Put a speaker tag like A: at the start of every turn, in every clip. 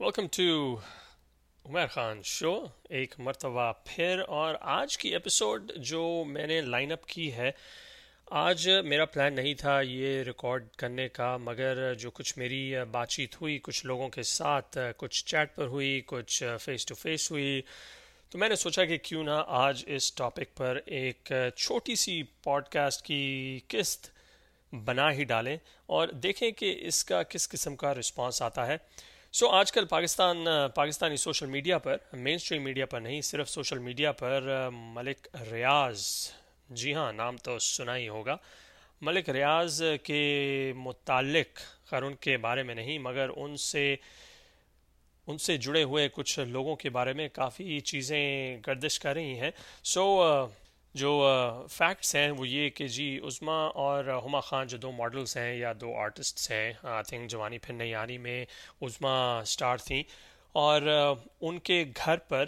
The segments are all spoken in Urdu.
A: Welcome to Umair Khan show ایک مرتبہ پھر، اور آج کی ایپیسوڈ جو میں نے لائن اپ کی ہے، آج میرا پلان نہیں تھا یہ ریکارڈ کرنے کا، مگر جو کچھ میری بات چیت ہوئی، کچھ لوگوں کے ساتھ، کچھ چیٹ پر ہوئی، کچھ فیس ٹو فیس ہوئی، تو میں نے سوچا کہ کیوں نہ آج اس ٹاپک پر ایک چھوٹی سی پوڈ کاسٹ کی قسط بنا ہی ڈالیں، اور دیکھیں کہ اس کا کس قسم کا رسپانس آتا ہے۔ سو آج کل پاکستان، پاکستانی سوشل میڈیا پر مین اسٹریم میڈیا پر نہیں، صرف سوشل میڈیا پر، ملک ریاض جی ہاں نام تو سنا ہی ہوگا۔ ملک ریاض کے متعلق خیر ان کے بارے میں نہیں، مگر ان سے ان سے جڑے ہوئے کچھ لوگوں کے بارے میں کافی چیزیں گردش کر رہی ہیں۔ سو جو فیکٹس ہیں وہ یہ کہ جی عظما اور ہما خان جو دو ماڈلس ہیں یا دو آرٹسٹس ہیں آئی تھنک جوانی پھر نئی آنی میں عظما اسٹار تھیں۔ اور ان کے گھر پر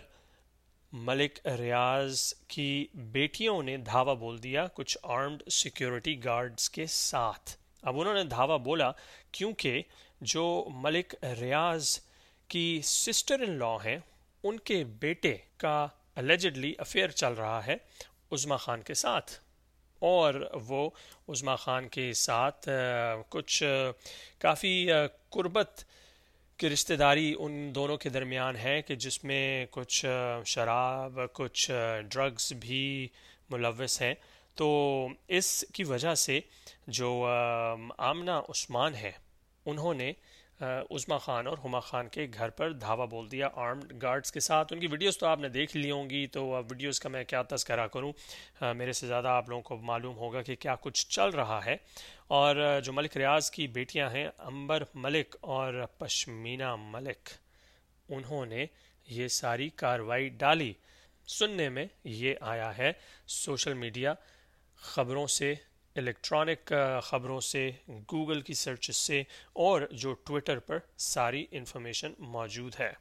A: ملک ریاض کی بیٹیوں نے دھاوا بول دیا کچھ آرمڈ سیکیورٹی گارڈز کے ساتھ۔ اب انہوں نے دھاوا بولا کیونکہ جو ملک ریاض کی سسٹر ان لا ہیں، ان کے بیٹے کا الیجڈلی افیئر چل رہا ہے۔ عظما خان کے ساتھ۔ اور وہ عظما خان کے ساتھ کچھ کافی قربت کی رشتہ داری ان دونوں کے درمیان ہے کہ جس میں کچھ شراب، کچھ ڈرگز بھی ملوث ہیں۔ تو اس کی وجہ سے جو آمنہ عثمان ہے، انہوں نے عثما خان اور ہما خان کے گھر پر دھاوا بول دیا آرمڈ گارڈز کے ساتھ۔ ان کی ویڈیوز تو آپ نے دیکھ لی ہوں گی، تو ویڈیوز کا میں کیا تذکرہ کروں؟ میرے سے زیادہ آپ لوگوں کو معلوم ہوگا کہ کیا کچھ چل رہا ہے۔ اور جو ملک ریاض کی بیٹیاں ہیں، امبر ملک اور پشمینہ ملک، انہوں نے یہ ساری کاروائی ڈالی۔ سننے میں یہ آیا ہے سوشل میڈیا خبروں سے الیکٹرانک خبروں سے، گوگل کی سرچ سے اور جو ٹویٹر پر ساری انفارمیشن موجود ہے۔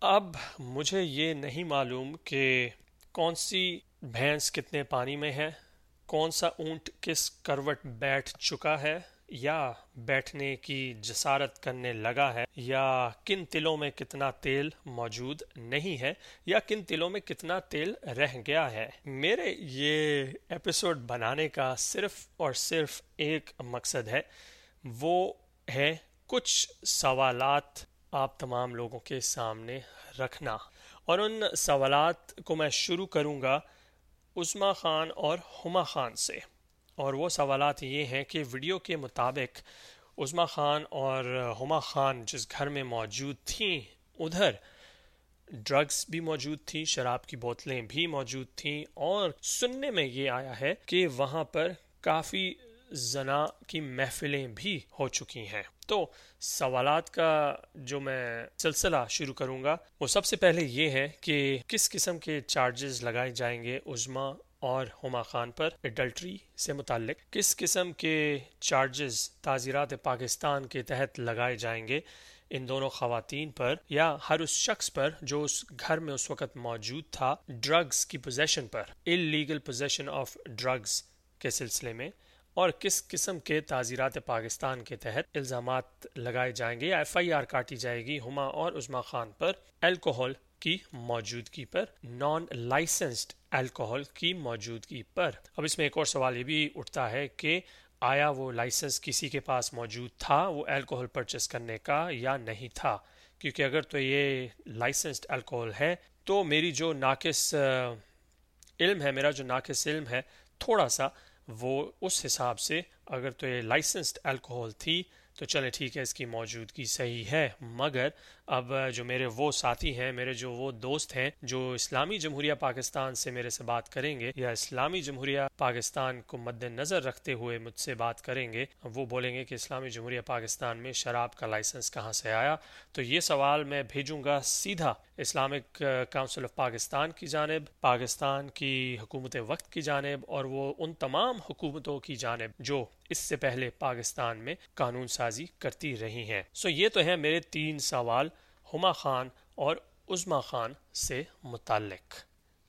A: اب مجھے یہ نہیں معلوم کہ کون سی بھینس کتنے پانی میں ہے، کون سا اونٹ کس کروٹ بیٹھ چکا ہے۔ یا بیٹھنے کی جسارت کرنے لگا ہے، یا کن تلوں میں کتنا تیل موجود نہیں ہے، یا کن تلوں میں کتنا تیل رہ گیا ہے۔ میرے یہ ایپیسوڈ بنانے کا صرف اور صرف ایک مقصد ہے، وہ ہے کچھ سوالات آپ تمام لوگوں کے سامنے رکھنا۔ اور ان سوالات کو میں شروع کروں گا عثما خان اور ہما خان سے۔ اور وہ سوالات یہ ہیں کہ ویڈیو کے مطابق عظما خان اور ہما خان جس گھر میں موجود تھیں، ادھر ڈرگس بھی موجود تھیں، شراب کی بوتلیں بھی موجود تھیں، اور سننے میں یہ آیا ہے کہ وہاں پر کافی زنا کی محفلیں بھی ہو چکی ہیں۔ تو سوالات کا جو میں سلسلہ شروع کروں گا، وہ سب سے پہلے یہ ہے کہ کس قسم کے چارجز لگائے جائیں گے عظما اور ہما خان پر اڈلٹری سے متعلق کس قسم کے چارجز تعزیرات پاکستان کے تحت لگائے جائیں گے؟ ان دونوں خواتین پر یا ہر اس شخص پر جو اس گھر میں اس وقت موجود تھا ڈرگز کی پوزیشن پر؟ Illegal position of drugs کے سلسلے میں اور کس قسم کے تعزیرات پاکستان کے تحت الزامات لگائے جائیں گے؟ یا ایف آئی آر کاٹی جائے گی ہما اور عثما خان پر؟ الکوہل کی موجودگی پر نان لائسنسڈ الکوہل کی موجودگی پر۔ اب اس میں ایک اور سوال یہ بھی اٹھتا ہے کہ آیا وہ لائسنس کسی کے پاس موجود تھا، وہ الکوہل پرچیز کرنے کا یا نہیں تھا؟ کیونکہ اگر تو یہ لائسنسڈ الکوہل ہے، تو میری جو ناقص علم ہے، میرا جو ناقص علم ہے، تھوڑا سا وہ اس حساب سے اگر تو یہ لائسنسڈ الکوہل تھی تو چلے ٹھیک ہے، اس کی موجودگی صحیح ہے۔ مگر اب جو میرے وہ ساتھی ہیں، میرے جو وہ دوست ہیں، جو اسلامی جمہوریہ پاکستان سے میرے سے بات کریں گے یا اسلامی جمہوریہ پاکستان کو مد نظر رکھتے ہوئے مجھ سے بات کریں گے، وہ بولیں گے کہ اسلامی جمہوریہ پاکستان میں شراب کا لائسنس کہاں سے آیا؟ تو یہ سوال میں بھیجوں گا سیدھا اسلامک کاؤنسل آف پاکستان کی جانب، پاکستان کی حکومت وقت کی جانب، اور وہ ان تمام حکومتوں کی جانب جو اس سے پہلے پاکستان میں قانون سازی کرتی رہی ہیں۔ سو یہ تو ہیں میرے تین سوال، ہما خان اور عزما خان سے متعلق۔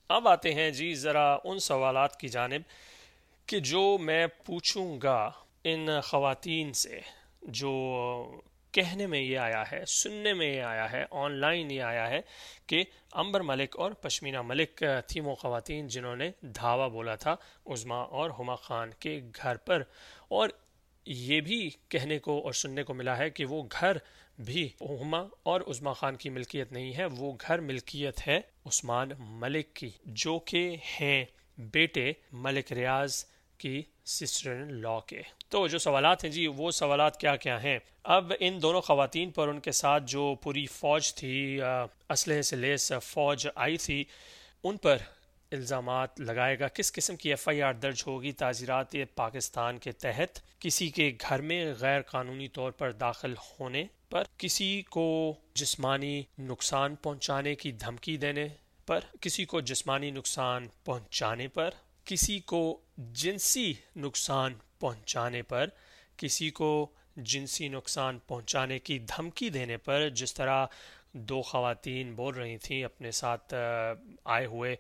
A: اب آتے ہیں جی ذرا ان سوالات کی جانب کہ جو میں پوچھوں گا ان خواتین سے، جو کہنے میں یہ آیا ہے، سننے میں یہ آیا ہے، آن لائن یہ آیا ہے کہ امبر ملک اور پشمینہ ملک تھی وہ خواتین جنہوں نے دھاوا بولا تھا عزما اور ہما خان کے گھر پر۔ اور یہ بھی کہنے کو اور سننے کو ملا ہے کہ وہ گھر بھی ہما اور عزما خان کی ملکیت نہیں ہے، وہ گھر ملکیت ہے عثمان ملک کی، جو کہ ہیں بیٹے ملک ریاض کی سسٹر لا کے۔ تو جو سوالات ہیں جی وہ سوالات کیا کیا ہیں؟ اب ان دونوں خواتین پر ان کے ساتھ جو پوری فوج تھی اسلحے سے لیس فوج آئی تھی، ان پر الزامات لگائے گا۔ کس قسم کی ایف آئی آر درج ہوگی؟ تعزیرات پاکستان کے تحت کسی کے گھر میں غیر قانونی طور پر داخل ہونے پر، کسی کو جسمانی نقصان پہنچانے کی دھمکی دینے پر، کسی کو جسمانی نقصان پہنچانے پر، کسی کو جنسی نقصان پہنچانے پر، کسی کو جنسی نقصان پہنچانے کی دھمکی دینے پر، جس طرح دو خواتین بول رہی تھیں اپنے ساتھ آئے ہوئے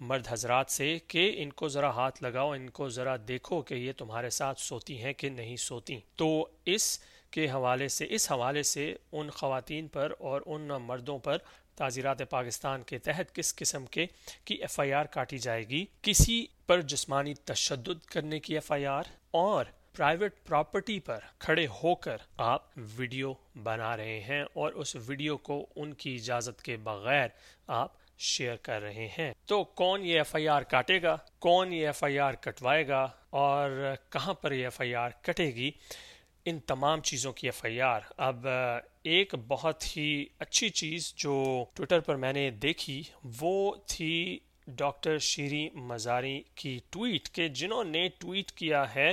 A: مرد حضرات سے کہ ان کو ذرا ہاتھ لگاؤ، ان کو ذرا دیکھو کہ یہ تمہارے ساتھ سوتی ہیں کہ نہیں سوتی۔ تو اس کے حوالے سے، اس حوالے سے ان خواتین پر اور ان مردوں پر تعزیرات پاکستان کے تحت کس قسم کے کی ایف آئی آر کاٹی جائے گی؟ کسی پر جسمانی تشدد کرنے کی ایف آئی آر اور پرائیویٹ پراپرٹی پر کھڑے ہو کر آپ ویڈیو بنا رہے ہیں اور اس ویڈیو کو ان کی اجازت کے بغیر آپ شیئر کر رہے ہیں۔ تو کون یہ ایف آئی آر کاٹے گا؟ کون یہ ایف آئی آر کٹوائے گا؟ اور کہاں پر یہ ایف آئی آر کٹے گی؟ ان تمام چیزوں کی ایف آئی آر اب ایک بہت ہی اچھی چیز جو ٹویٹر پر میں نے دیکھی، وہ تھی ڈاکٹر شیری مزاری کی ٹویٹ کہ جنہوں نے ٹویٹ کیا ہے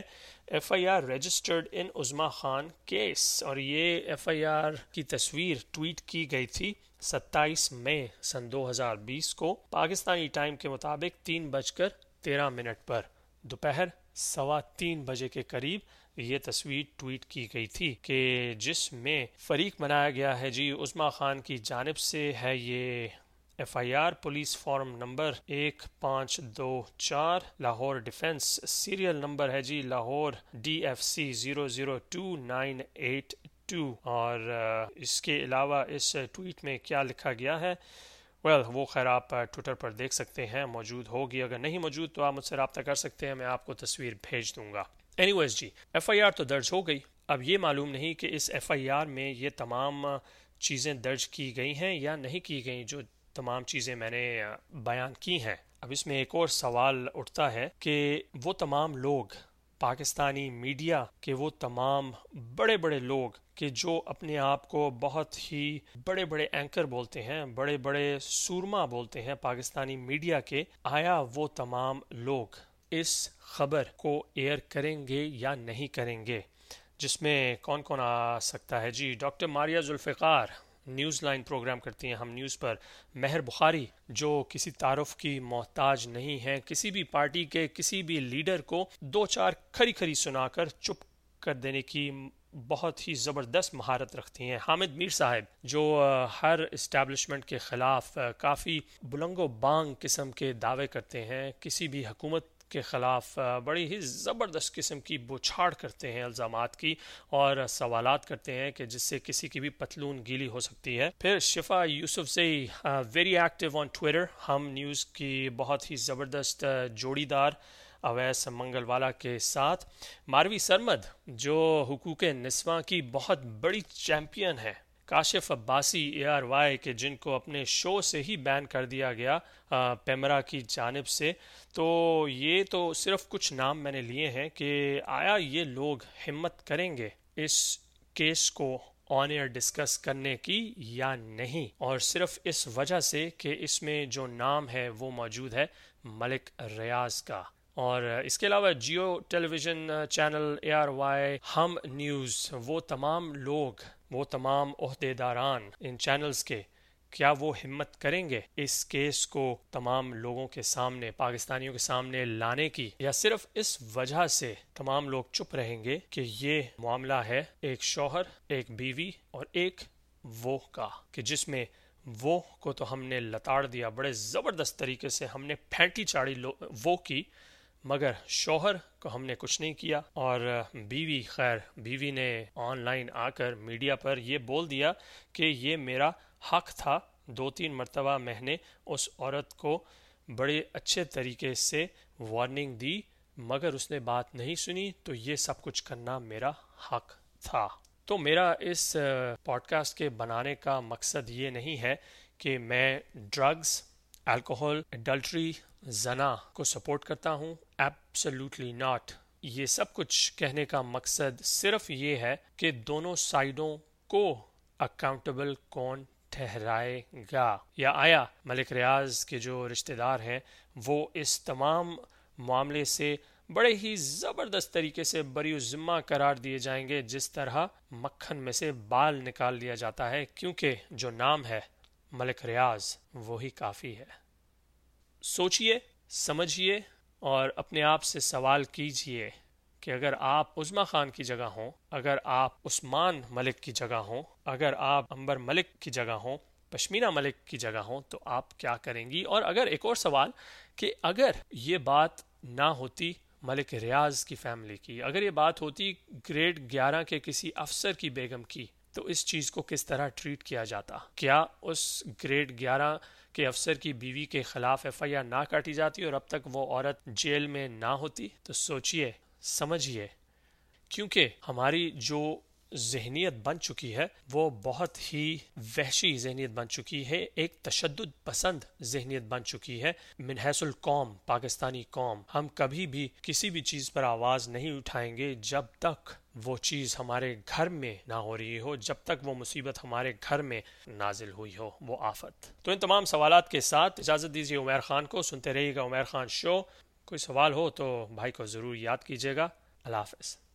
A: F I R registered in Uzma Khan case اور یہ ایف آئی آر کی تصویر ٹویٹ کی گئی تھی ستائیس مئی سن دو ہزار بیس کو، پاکستانی ٹائم کے مطابق تین بج کر تیرہ منٹ پر۔ دوپہر سوا تین بجے کے قریب یہ تصویر ٹویٹ کی گئی تھی کہ جس میں فریق بنایا گیا ہے۔ جی عزما خان کی جانب سے ہے یہ F I R police form number ایک پانچ دو چار، لاہور ڈیفنس سیریل نمبر ہے۔ جی Lahore D F C zero zero two nine eight two. اور اس کے علاوہ اس ٹویٹ میں کیا لکھا گیا ہے؟ ویل well, وہ خیر آپ ٹویٹر پر دیکھ سکتے ہیں موجود ہوگی۔ اگر نہیں موجود تو آپ مجھ سے رابطہ کر سکتے ہیں میں آپ کو تصویر بھیج دوں گا۔ اینی ویز جی ایف آئی آر تو درج ہو گئی۔ اب یہ معلوم نہیں کہ اس ایف آئی آر میں یہ تمام چیزیں درج کی گئی ہیں یا نہیں کی گئیں جو تمام چیزیں میں نے بیان کی ہیں۔ اب اس میں ایک اور سوال اٹھتا ہے کہ وہ تمام لوگ پاکستانی میڈیا کے وہ تمام بڑے بڑے لوگ کہ جو اپنے آپ کو بہت ہی بڑے بڑے اینکر بولتے ہیں، بڑے بڑے سورما بولتے ہیں پاکستانی میڈیا کے، آیا وہ تمام لوگ اس خبر کو ایئر کریں گے یا نہیں کریں گے؟ جس میں کون کون آ سکتا ہے؟ جی doctor Maria Zulfiqar News Line programme کرتی ہیں ہم نیوز پر۔ مہر بخاری، جو کسی تعارف کی محتاج نہیں ہے کسی بھی پارٹی کے کسی بھی لیڈر کو دو چار کھری کھری سنا کر چپ کر دینے کی بہت ہی زبردست مہارت رکھتی ہیں۔ حامد میر صاحب، جو ہر اسٹیبلشمنٹ کے خلاف کافی بلنگ و بانگ قسم کے دعوے کرتے ہیں، کسی بھی حکومت کے خلاف بڑی ہی زبردست قسم کی بوچھاڑ کرتے ہیں الزامات کی اور سوالات کرتے ہیں کہ جس سے کسی کی بھی پتلون گیلی ہو سکتی ہے۔ پھر شفا یوسف سے very active on Twitter Hum News کی بہت ہی زبردست جوڑی دار اویس منگل والا کے ساتھ۔ ماروی سرمد، جو حقوق نسواں کی بہت بڑی چیمپئن ہے۔ Kashif Abbasi A R Y کے جن کو اپنے شو سے ہی بین کر دیا گیا پیمرا کی جانب سے۔ تو یہ تو صرف کچھ نام میں نے لیے ہیں کہ آیا یہ لوگ ہمت کریں گے اس کیس کو آن ایئر ڈسکس کرنے کی یا نہیں؟ اور صرف اس وجہ سے کہ اس میں جو نام ہے وہ موجود ہے ملک ریاض کا۔ اور اس کے علاوہ Geo television channel A R Y, Hum news, وہ تمام لوگ وہ تمام عہدے داران ان چینلز کے کیا وہ ہمت کریں گے اس کیس کو تمام لوگوں کے سامنے، پاکستانیوں کے سامنے لانے کی؟ یا صرف اس وجہ سے تمام لوگ چپ رہیں گے کہ یہ معاملہ ہے ایک شوہر، ایک بیوی اور ایک وہ کا؟ کہ جس میں وہ کو تو ہم نے لتاڑ دیا، بڑے زبردست طریقے سے ہم نے پھینٹی چاڑی وہ کی مگر شوہر کو ہم نے کچھ نہیں کیا اور بیوی، خیر، بیوی نے آن لائن آ کر میڈیا پر یہ بول دیا کہ یہ میرا حق تھا۔ دو تین مرتبہ میں نے اس عورت کو بڑے اچھے طریقے سے وارننگ دی، مگر اس نے بات نہیں سنی تو یہ سب کچھ کرنا میرا حق تھا۔ تو میرا اس پوڈ کاسٹ کے بنانے کا مقصد یہ نہیں ہے کہ میں ڈرگز الکوہل اڈلٹری زنا کو سپورٹ کرتا ہوں ایبسلوٹلی ناٹ یہ سب کچھ کہنے کا مقصد صرف یہ ہے کہ دونوں سائڈوں کو اکاؤنٹیبل کون ٹھہرائے گا؟ یا آیا ملک ریاض کے جو رشتہ دار ہیں، وہ اس تمام معاملے سے بڑے ہی زبردست طریقے سے بری ذمہ قرار دیے جائیں گے، جس طرح مکھن میں سے بال نکال دیا جاتا ہے، کیونکہ جو نام ہے ملک ریاض، وہی کافی ہے۔ سوچئے سمجھیے اور اپنے آپ سے سوال کیجیے کہ اگر آپ عزما خان کی جگہ ہوں، اگر آپ عثمان ملک کی جگہ ہوں، اگر آپ امبر ملک کی جگہ ہوں، پشمینہ ملک کی جگہ ہوں، تو آپ کیا کریں گی؟ اور اگر ایک اور سوال کہ اگر یہ بات نہ ہوتی ملک ریاض کی فیملی کی، اگر یہ بات ہوتی گریڈ گیارہ کے کسی افسر کی بیگم کی تو اس چیز کو کس طرح ٹریٹ کیا جاتا؟ کیا اس گریڈ گیارہ کے افسر کی بیوی کے خلاف ایف آئی آر نہ کاٹی جاتی اور اب تک وہ عورت جیل میں نہ ہوتی؟ تو سوچئے سمجھیے کیونکہ ہماری جو ذہنیت بن چکی ہے، وہ بہت ہی وحشی ذہنیت بن چکی ہے، ایک تشدد پسند ذہنیت بن چکی ہے منحص القوم، پاکستانی قوم۔ ہم کبھی بھی کسی بھی چیز پر آواز نہیں اٹھائیں گے جب تک وہ چیز ہمارے گھر میں نہ ہو رہی ہو، جب تک وہ مصیبت ہمارے گھر میں نازل ہوئی ہو، وہ آفت۔ تو ان تمام سوالات کے ساتھ اجازت دیجیے عمیر خان کو، سنتے رہیے گا عمیر خان شو۔ کوئی سوال ہو تو بھائی کو ضرور یاد کیجیے گا۔ اللہ حافظ۔